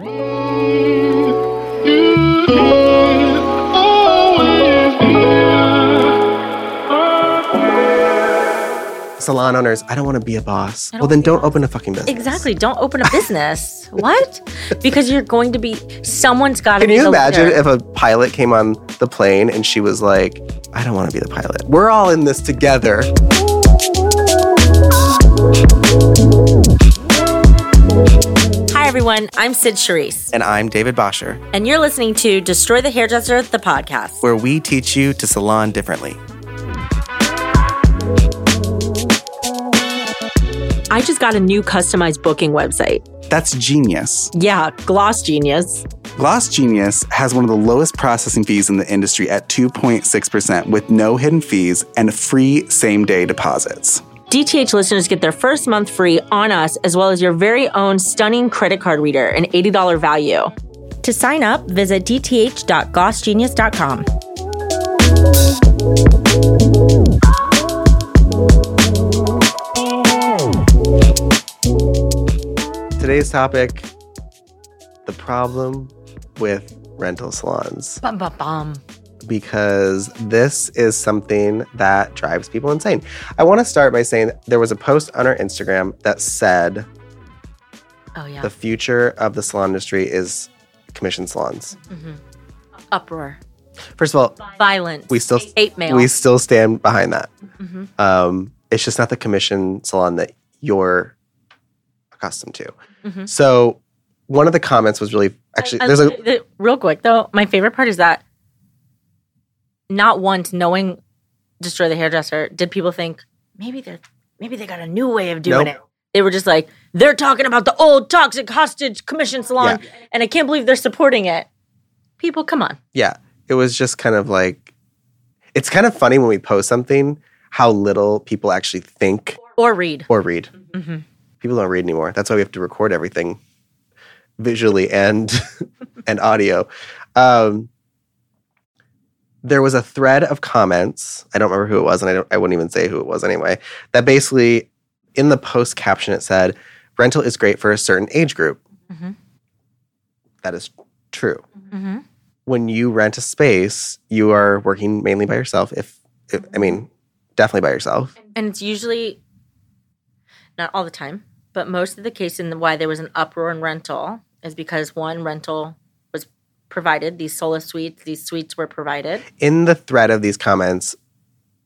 Salon owners, I don't want to be a boss. Well, then wanna be a don't open a fucking business. Exactly. Don't open a business. what? Because you're going to be someone's got to be. Can you imagine leader. if a pilot came on the plane and she was like, I don't want to be the pilot. We're all in this together. Hi everyone, I'm Cyd Charisse, And I'm David Bosher, and you're listening to Destroy the Hairdresser, the podcast. where we teach you to salon differently. I just got a new customized booking website. That's genius. Yeah, Gloss Genius. Gloss Genius has one of the lowest processing fees in the industry at 2.6% with no hidden fees and free same day deposits. DTH listeners get their first month free on us, as well as your very own stunning credit card reader, an $80 value. To sign up, visit dth.glossgenius.com. Today's topic the problem with rental salons. Bum, bum, bum. Because this is something that drives people insane. I want to start by saying there was a post on our Instagram that said Oh, yeah. the future of the salon industry is commission salons. Uproar. First of all, Violence. we still Hate mail. we still stand behind that. Mhm. Um, it's just not the commission salon that you're accustomed to. Mhm. So one of the comments was really actually I- there's a real quick though, my favorite part is that not once knowing destroy the hairdresser did people think maybe they're maybe they got a new way of doing Nope. it. They were just like they're talking about the old toxic hostage commission salon, and I can't believe they're supporting it. People, come on. yeah, it was just kind of like it's kind of funny when we post something how little people actually think Or read. or read. hmm People don't read anymore. That's why we have to record everything visually and and audio. Um, there was a thread of comments. I don't remember who it was, and I don't. I wouldn't even say who it was anyway. That basically, in the post caption, it said, "Rental is great for a certain age group." Mhm. That is true. hmm When you rent a space, you are working mainly by yourself. If, if I mean, definitely by yourself. And it's usually not all the time, but most of the case in why there was an uproar in rental is because one rental provided. These solo suites, these suites were provided. in the thread of these comments,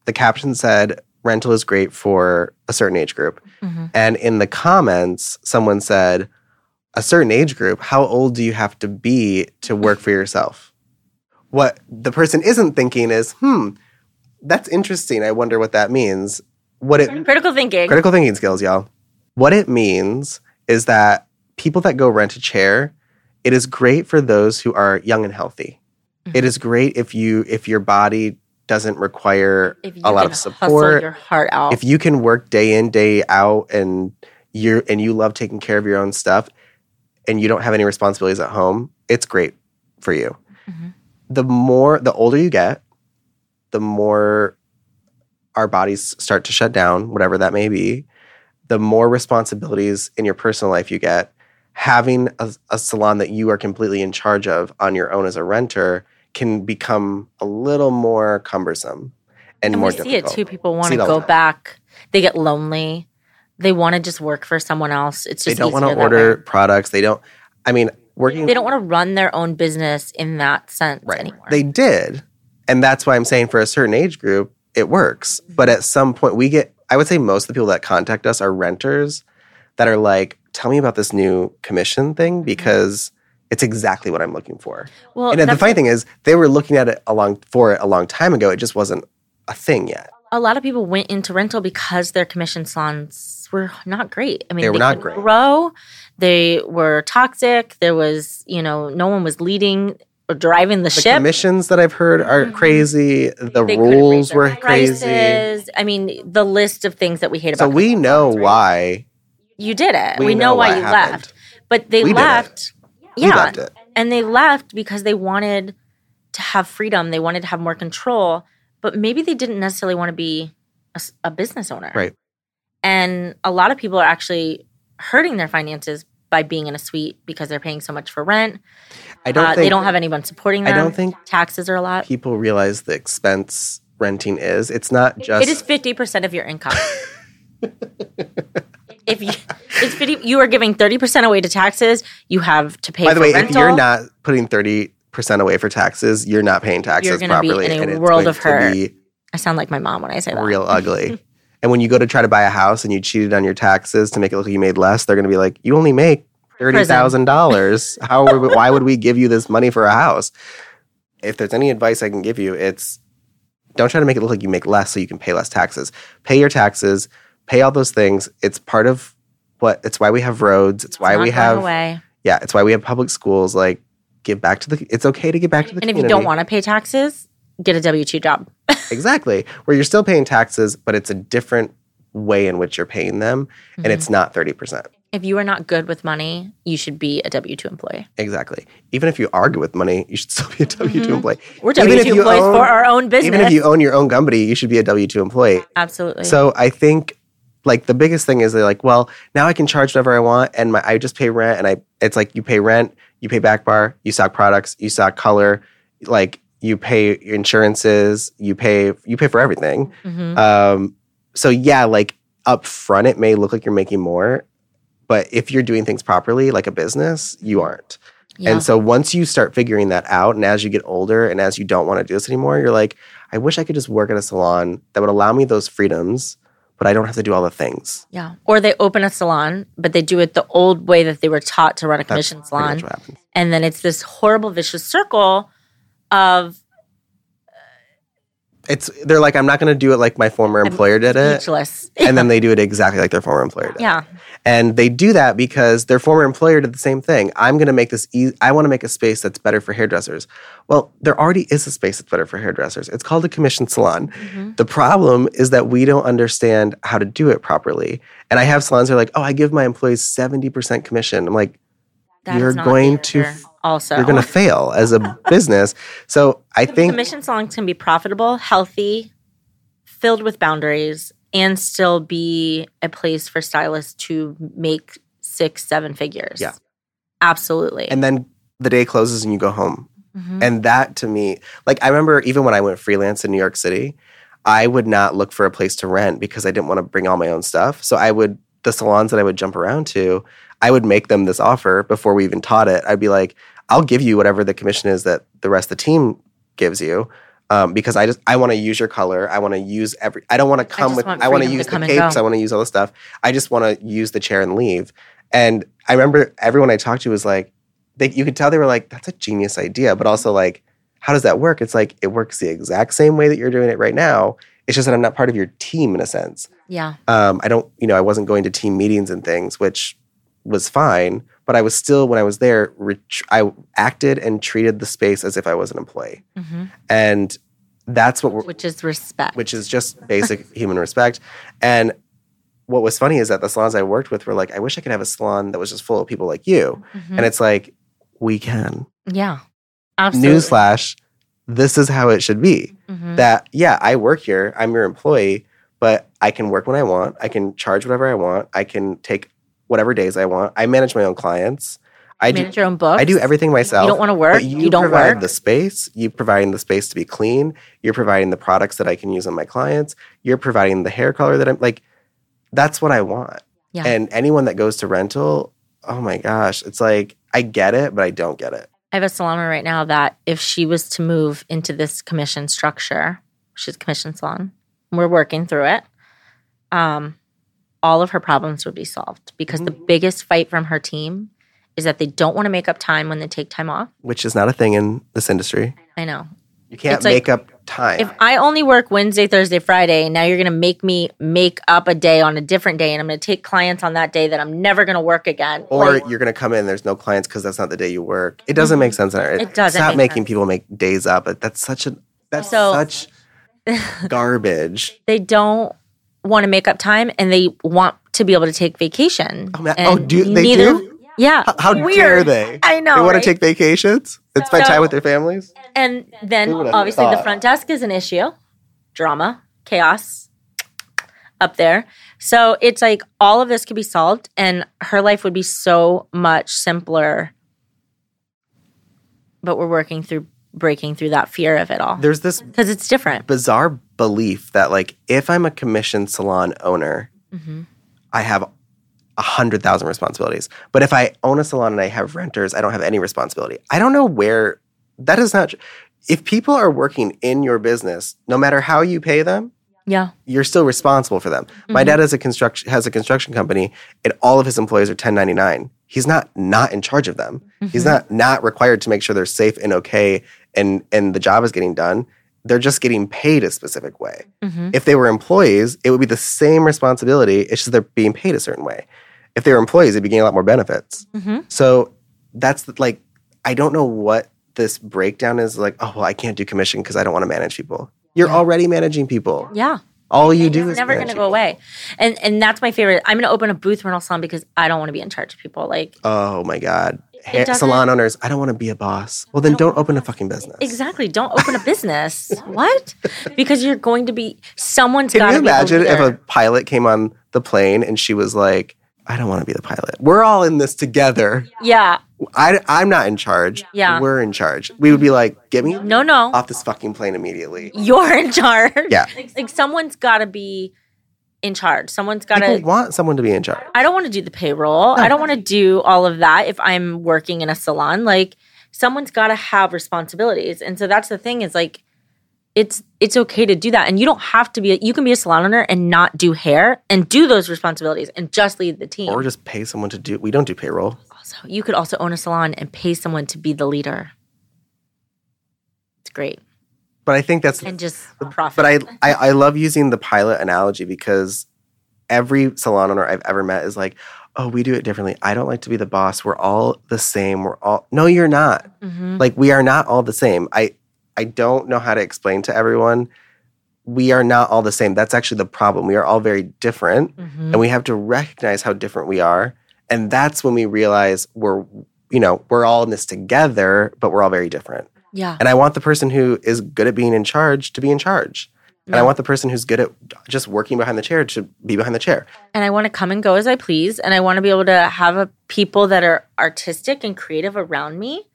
the caption said rental is great for a certain age group. Mhm. And in the comments, someone said, a certain age group, how old do you have to be to work for yourself? What the person isn't thinking is, hmm, that's interesting. I wonder what that means. What it Critical thinking. critical thinking skills, y'all. What it means is that people that go rent a chair, it is great for those who are young and healthy. Mm-hmm. It is great if you if your body doesn't require you a lot of support. your heart out. If you can work day in day out and you're and you love taking care of your own stuff and you don't have any responsibilities at home, it's great for you. Mhm. The more the older you get, the more our bodies start to shut down, whatever that may be, the more responsibilities in your personal life you get. Having a, a salon that you are completely in charge of on your own as a renter can become a little more cumbersome and, and more we see difficult. it too. People want to the go back. They get lonely. They want to just work for someone else. It's just They don't want to order products. They don't. I mean, working. They don't want to run their own business in that sense right. anymore. They did, and that's why I'm saying for a certain age group, it works. Mm-hmm. But at some point, we get. I would say most of the people that contact us are renters that are like, "Tell me about this new commission thing because it's exactly what I'm looking for." well, and the funny thing is, they were looking at it along for it a long time ago. It just wasn't a thing yet. a lot of people went into rental because their commission salons were not great. I mean, They were not couldn't great. Grow, they were toxic. There was, you know, no one was leading or driving the, The ship. commissions that I've heard are Mhm. crazy. The They rules were crazy. prices. I mean, the list of things that we hate about. So we know right? why you did it. we We, know, know why you happened. left, but they We left. Yeah, and they left because they wanted to have freedom. They wanted to have more control, but maybe they didn't necessarily want to be a business owner. Right. And a lot of people are actually hurting their finances by being in a suite because they're paying so much for rent. I don't Uh, think they don't have anyone supporting them. I don't think taxes are a lot. people realize the expense renting is. It's not just It is fifty percent of your income. if you, it's fifty, you are giving thirty percent away to taxes. You have to pay. By the way, rental. if you're not putting 30% away for taxes, you're not paying taxes gonna be in a world of hurt. I sound like my mom when I say that. real ugly. and when you go to try to buy a house and you cheated on your taxes to make it look like you made less, they're going to be like, "You only make $30,000. How we, why would we give you this money for a house?" If there's any advice I can give you, it's don't try to make it look like you make less so you can pay less taxes. Pay your taxes, pay all those things. It's part of what it's why we have roads, it's, It's why we have away. yeah, it's why we have public schools. Like, give back to the. It's okay to give back to the. And if you don't want to pay taxes, get a W two job. exactly, where you're still paying taxes, but it's a different way in which you're paying them, and Mm-hmm. it's not thirty percent. If you are not good with money, you should be a W two employee. Exactly. Even if you are good with money, you should still be a W two employee. We're Even W if two you employees own- for our own business. Even if you own your own company, you should be a W two employee. Absolutely. So I think like the biggest thing is they're like, well, now I can charge whatever I want, and my I just pay rent, and I it's like you pay rent, you pay back bar, you stock products, you stock color, like you pay your insurances, you pay you pay for everything. Mhm. Um, so yeah, like up front, it may look like you're making more, but if you're doing things properly, like a business, you aren't. yeah. And so once you start figuring that out, and as you get older, and as you don't want to do this anymore, you're like, I wish I could just work at a salon that would allow me those freedoms, but I don't have to do all the things. yeah. Or they open a salon, but they do it the old way that they were taught to run a commission pretty salon. much what happens. And then it's this horrible vicious circle of uh, It's they're like, I'm not going to do it like my former employer did it, speechless. and then they do it exactly like their former employer did. yeah. And they do that because their former employer did the same thing. I'm going to make this easy. I want to make a space that's better for hairdressers. Well, there already is a space that's better for hairdressers. It's called a commission salon. Mhm. The problem is that we don't understand how to do it properly. And I have salons that are like, oh, I give my employees 70% commission. I'm like, That You're going to also. you're going to fail as a business. So I think commission salons can be profitable, healthy, filled with boundaries, and still be a place for stylists to make six, seven figures. Yeah. Absolutely. and then the day closes and you go home. Mhm. And that to me, like I remember even when I went freelance in New York City, I would not look for a place to rent because I didn't want to bring all my own stuff. So I would, the salons that I would jump around to, I would make them this offer before we even taught it. I'd be like, I'll give you whatever the commission is that the rest of the team gives you. Um, because I just I want to use your color. I want to use every. I don't want to come with. want I want to use the capes. I want to use all the stuff. I just want to use the chair and leave. And I remember everyone I talked to was like, they, you could tell they were like, that's a genius idea, but also like, how does that work? It's like it works the exact same way that you're doing it right now. It's just that I'm not part of your team in a sense. yeah. Um, I don't, you know, I wasn't going to team meetings and things, which was fine. But I was still, when I was there, ret- I acted and treated the space as if I was an employee, hmm and that's what we're, Which is respect. which is just basic human respect. And what was funny is that the salons I worked with were like, I wish I could have a salon that was just full of people like you. Mhm. And it's like, we can. yeah. Absolutely. Newsflash, this is how it should be. Mhm. That, yeah, I work here, I'm your employee, but I can work when I want. I can charge whatever I want. I can take whatever days I want. I manage my own clients. I do, Manage your own books. I do everything myself. You don't want to work. You, you, don't provide work. the space. You providing the space to be clean. You're providing the products that I can use on my clients. You're providing the hair color that I'm like. That's what I want. Yeah. And anyone that goes to rental, oh my gosh, it's like I get it, but I don't get it. I have a salon right now that if she was to move into this commission structure, she's a commission salon. We're working through it. Um, all of her problems would be solved because the mm-hmm. biggest fight from her team is that they don't want to make up time when they take time off. Which is not a thing in this industry. I know. You can't It's like, make up time. If I only work Wednesday, Thursday, Friday, now you're going to make me make up a day on a different day and I'm going to take clients on that day that I'm never going to work again. or Like, you're going to come in, there's no clients because that's not the day you work. It doesn't make mm-hmm. sense. It, It doesn't Stop make making sense. people make days up. That's such a that's So- such garbage. they don't want to make up time and they want to be able to take vacation. Oh, man. Oh do they neither- do? Yeah. How, how dare they? I know. They want right? to take vacations and spend So- time with their families. And then obviously the front desk is an issue. Drama, chaos up there. So it's like all of this could be solved, and her life would be so much simpler. But we're working through breaking through that fear of it all There's this because it's different. bizarre belief that like if I'm a commission salon owner, Mhm. I have a hundred thousand responsibilities. But if I own a salon and I have renters, I don't have any responsibility. I don't know where that is not. If people are working in your business, no matter how you pay them, Yeah. you're still responsible for them. My Mhm. dad has a construction has a construction company, and all of his employees are 1099. He's not not in charge of them. He's Mhm. not not required to make sure they're safe and okay, and and the job is getting done. They're just getting paid a specific way. Mhm. If they were employees, it would be the same responsibility. It's just they're being paid a certain way. If they were employees, they'd be getting a lot more benefits. Mhm. So that's like, I don't know what this breakdown is. Like, oh well, I can't do commission because I don't want to manage people. You're Yeah. already managing people. Yeah. All you And do is never going to go away. And and that's my favorite. I'm going to open a booth rental salon because I don't want to be in charge of people. Like Oh my god, Hair, salon owners. I don't want to be a boss. Well, then don't don't, open a fucking business. exactly, don't open a business. what? Because you're going to be someone's Can got you to be the imagine if a pilot came on the plane and she was like, "I don't want to be the pilot. We're all in this together. yeah. I, I'm not in charge. Yeah. we're in charge." We would be like, "Get me No, no. off this fucking plane immediately." You're in charge. Yeah. Like, like someone's got to be in charge. Someone's got to want someone to be in charge. I don't want to do the payroll. I don't want to do all of that if I'm working in a salon. Like someone's got to have responsibilities. And so that's the thing is like it's it's okay to do that. And you don't have to be you can be a salon owner and not do hair and do those responsibilities and just lead the team. Or just pay someone to do. We don't do payroll. also, you could also own a salon and pay someone to be the leader. It's great. But I think that's And just the profit. But I, I I love using the pilot analogy because every salon owner I've ever met is like, oh, we do it differently. I don't like to be the boss. We're all the same. We're all no, you're not. Mhm. Like we are not all the same. I I don't know how to explain to everyone. We are not all the same. That's actually the problem. We are all very different, Mhm. and we have to recognize how different we are. And that's when we realize we're, you know, we're all in this together, but we're all very different. Yeah. And I want the person who is good at being in charge to be in charge. And I want the person who's good at just working behind the chair to be behind the chair. and I want to come and go as I please, and I want to be able to have a, people that are artistic and creative around me,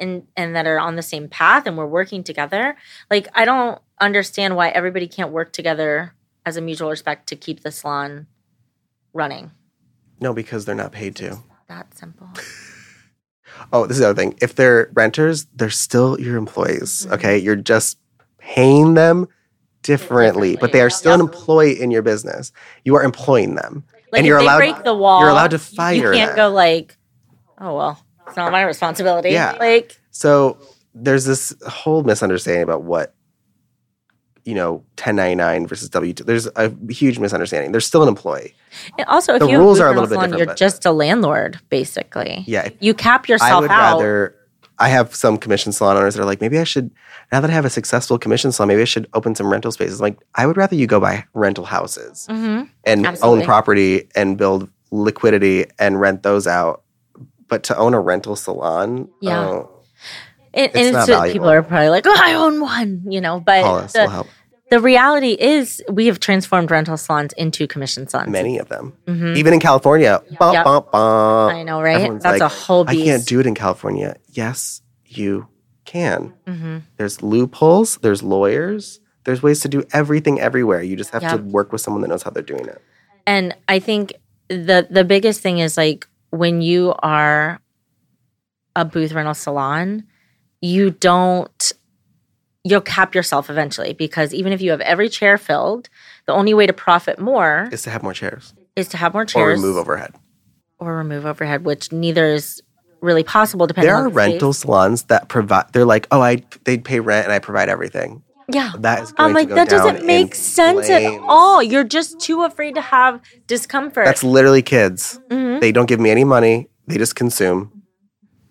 and and that are on the same path, and we're working together. Like I don't understand why everybody can't work together as a mutual respect to keep the salon running. No, because they're not paid to. That simple. Oh, this is the other thing. If they're renters, they're still your employees. Mhm. Okay. You're just paying them differently, but they are still an employee in your business. You are employing them. Like And if you're they allowed- break the wall. you're allowed to fire You can't them. go like, oh well, it's not my responsibility. Yeah. Like So there's this whole misunderstanding about what, you know, 1099 versus W 2. There's a huge misunderstanding. They're still an employee. and also if The you rules are a little bit salon, different, you're but- just a landlord basically. Yeah. You cap yourself out. I would out. rather. I have some commission salon owners that are like, maybe I should. Now that I have a successful commission salon, maybe I should open some rental spaces. Like, I would rather you go buy rental houses hmm and Absolutely. own property and build liquidity and rent those out. But to own a rental salon, Yeah. oh, And, It's and just- people are probably like, oh, I own one, you know. But the, the reality is, we have transformed rental salons into commission salons. Many of them, Mhm. even in California. Bum, Yep. bum, bum. I know, right? Everyone's That's like, a whole I can't do it in California. Yes, you can. hmm There's loopholes. There's lawyers. There's ways to do everything everywhere. You just have to work with someone that knows how they're doing it. And I think the the biggest thing is like when you are a booth rental salon, you don't you'll cap yourself eventually because even if you have every chair filled, the only way to profit more Is to have more chairs is to have more chairs. or remove overhead. or remove overhead, which neither is really possible depending There are the space. rental salons that provide. They're like, oh, I they'd pay rent and I provide everything. Yeah. That is I'm like, that doesn't make sense at all. You're just too afraid to have discomfort. That's literally kids. Mhm. They don't give me any money. They just consume.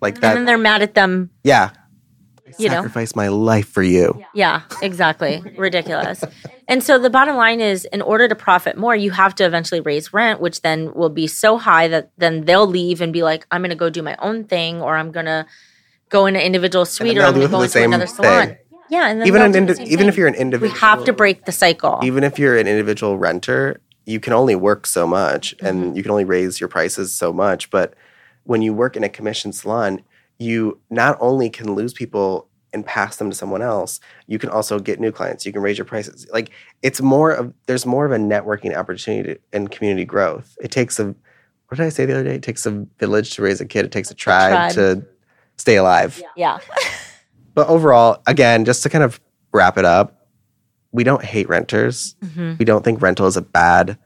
Like that. and that. then they're mad at them. yeah. You know. sacrificed my life for you. Yeah, exactly. Ridiculous. And so the bottom line is in order to profit more, you have to eventually raise rent, which then will be so high that then they'll leave and be like, I'm going to go do my own thing or I'm going to go in an individual suite or I'm gonna go into another salon. thing. Yeah. And then Even an indi- even if you're an individual, we have to break the cycle. even if you're an individual renter, you can only work so much Mm-hmm. and you can only raise your prices so much. But when you work in a commission salon, you not only can lose people and pass them to someone else, you can also get new clients. You can raise your prices. Like it's more of there's more of a networking opportunity and community growth. It takes a what did I say the other day? It takes a village to raise a kid. It takes a tribe, tribe. to stay alive. Yeah. But overall, again, just to kind of wrap it up, we don't hate renters. Mhm. We don't think rental is a bad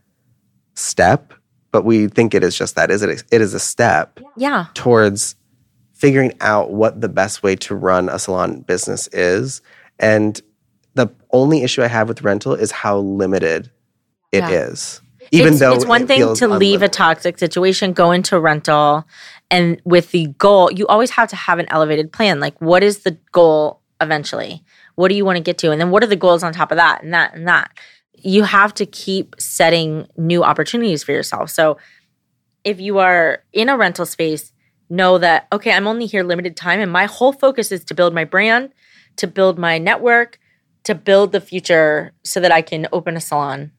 step, but we think it is just that. Is it? It is a step Yeah. towards figuring out what the best way to run a salon business is. And the only issue I have with rental is how limited it is. Yeah. Even it's, though it's one it thing to leave a toxic situation, go into rental, and with the goal, you always have to have an elevated plan. Like, what is the goal eventually? What do you want to get to? And then what are the goals on top of that and that and that? You have to keep setting new opportunities for yourself. So, if you are in a rental space, know that, okay, I'm only here limited time, and my whole focus is to build my brand, to build my network, to build the future so that I can open a salon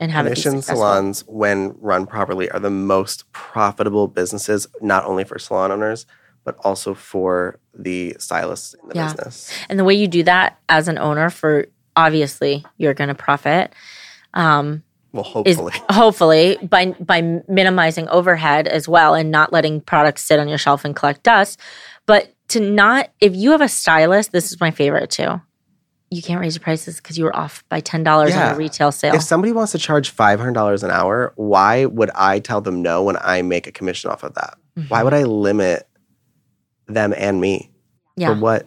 and have Commission salons, when run properly, are the most profitable businesses, not only for salon owners, but also for the stylists in the Yeah. business. And the way you do that as an owner, for obviously you're going to profit. Um, Well, is hopefully. hopefully by by minimizing overhead as well and not letting products sit on your shelf and collect dust. But to not, if you have a stylist, this is my favorite too. You can't raise your prices because you were off by ten dollars on a retail sale. If somebody wants to charge $500 an hour, why would I tell them no when I make a commission off of that? Mm-hmm. Why would I limit them and me? yeah, For what?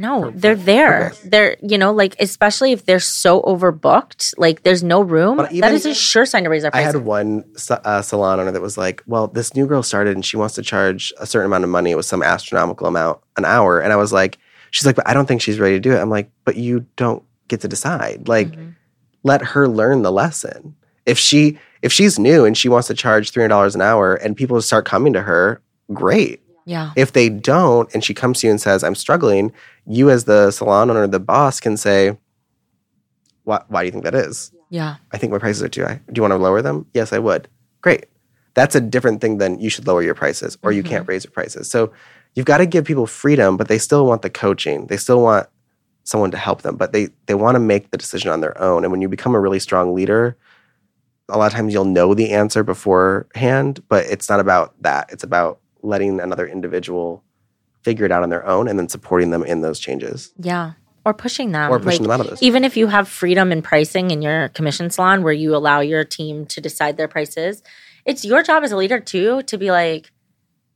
No, they're there. purpose. They're you know like especially if they're so overbooked, like there's no room. That is a sure sign to raise their I had one uh, salon owner that was like, "Well, this new girl started and she wants to charge a certain amount of money. It was some astronomical amount an hour." And I was like, "She's like, but I don't think she's ready to do it." I'm like, "But you don't get to decide. Like, Mhm. let her learn the lesson. If she if she's new and she wants to charge three hundred dollars an hour and people start coming to her, great. Yeah, If they don't, and she comes to you and says, "I'm struggling," you as the salon owner, the boss, can say, "Why? Why do you think that is?" yeah, I think my prices are too high. Do you want to lower them? Yes, I would. Great. That's a different thing than you should lower your prices or you Mhm. can't raise your prices. So you've got to give people freedom, but they still want the coaching. They still want someone to help them, but they they want to make the decision on their own. And when you become a really strong leader, a lot of times you'll know the answer beforehand, but it's not about that. It's about letting another individual figure it out on their own and then supporting them in those changes yeah, or pushing them or pushing like, them out of those. even if you have freedom in pricing in your commission salon where you allow your team to decide their prices, it's your job as a leader too to be like,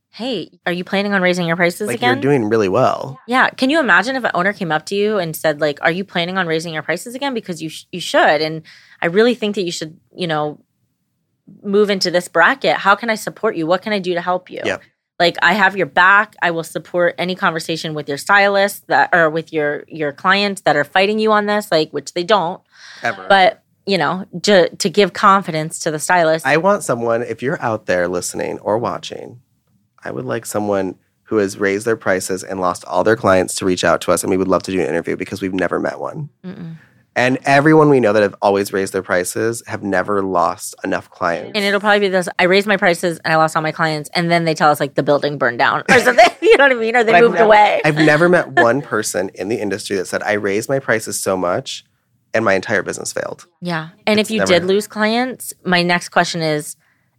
hey, are you planning on raising your prices like again? you're doing really well. yeah. Can you imagine if an owner came up to you and said, like, are you planning on raising your prices again? Because you sh- you should, and I really think that you should, you know, move into this bracket. How can I support you? What can I do to help you? Yep. Like I have your back. I will support any conversation with your stylist that or with your your clients that are fighting you on this, like which they don't. Ever. But you know, to to give confidence to the stylist. I want someone, if you're out there listening or watching, I would like someone who has raised their prices and lost all their clients to reach out to us. And we would love to do an interview because we've never met one. Mm-mm. And everyone we know that have always raised their prices have never lost enough clients. and it'll probably be this I raised my prices and I lost all my clients. And then they tell us like the building burned down or something. you know what I mean? Or they But I've moved never- away. I've never met one person in the industry that said, I raised my prices so much and my entire business failed. yeah. And It's if you never- did lose clients, my next question is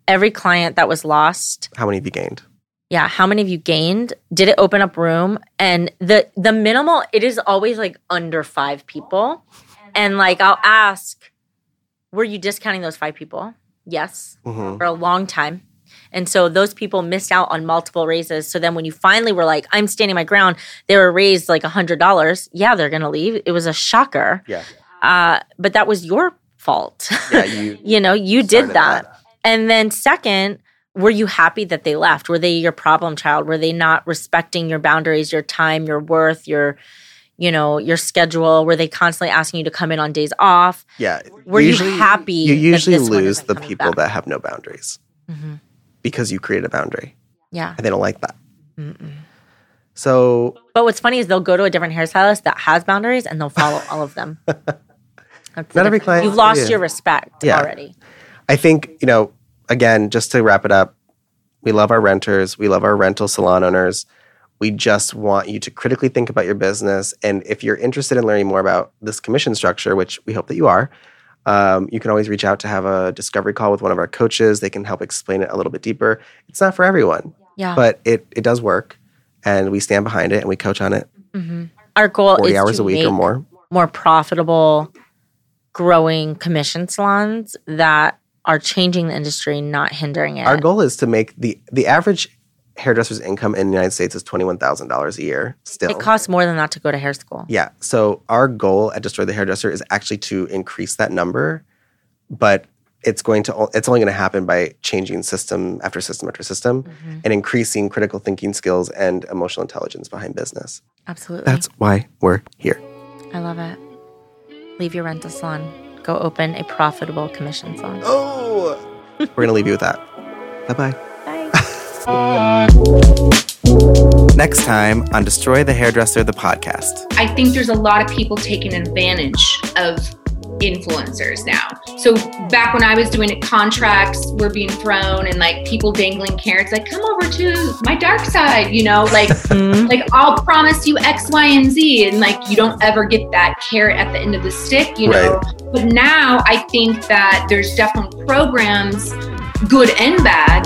every client that was lost, How many have you gained? yeah, how many of you gained? Did it open up room? And the the minimal, it is always like under five people. And like I'll ask, were you discounting those five people? Yes. hmm for a long time. And so those people missed out on multiple raises. So then when you finally were like, I'm standing my ground, they were raised like a $100. Yeah, they're going to leave. It was a shocker. Yeah. Uh, but that was your fault. Yeah, you you know, you did started that. And then second, were you happy that they left? Were they your problem child? Were they not respecting your boundaries, your time, your worth, your you know, your schedule? Were they constantly asking you to come in on days off? Yeah. Were you happy You usually lose the people back? that have no boundaries hmm because you create a boundary Yeah. and they don't like that. Mm-mm. So But what's funny is they'll go to a different hairstylist that has boundaries and they'll follow all of them. That's Not every client You've lost you. your respect Yeah. already. I think, you know, again, just to wrap it up, we love our renters, we love our rental salon owners. We just want you to critically think about your business. And if you're interested in learning more about this commission structure, which we hope that you are, um, you can always reach out to have a discovery call with one of our coaches. They can help explain it a little bit deeper. It's not for everyone, Yeah. but it, it does work. And we stand behind it and we coach on it Mhm. Our goal 40 is hours to a week make or more. more profitable, growing commission salons that are changing the industry, not hindering it. Our goal is to make the the average hairdresser's income in the United States is twenty one thousand dollars a year. Still, it costs more than that to go to hair school. yeah. So our goal at Destroy the Hairdresser is actually to increase that number, but it's going to it's only going to happen by changing system after system after system Mhm. and increasing critical thinking skills and emotional intelligence behind business. Absolutely. That's why we're here. I love it. Leave your rental salon. Go open a profitable commission salon. Oh, we're going to leave you with that. Bye bye. Bye. Next time on Destroy the Hairdresser, the podcast. I think there's a lot of people taking advantage of influencers now. So back when I was doing it, contracts were being thrown and like people dangling carrots, like come over to my dark side, you know, like Mhm. like I'll promise you X, Y, and Z, and like you don't ever get that carrot at the end of the stick, you know. But now I think that there's definitely programs, good and bad,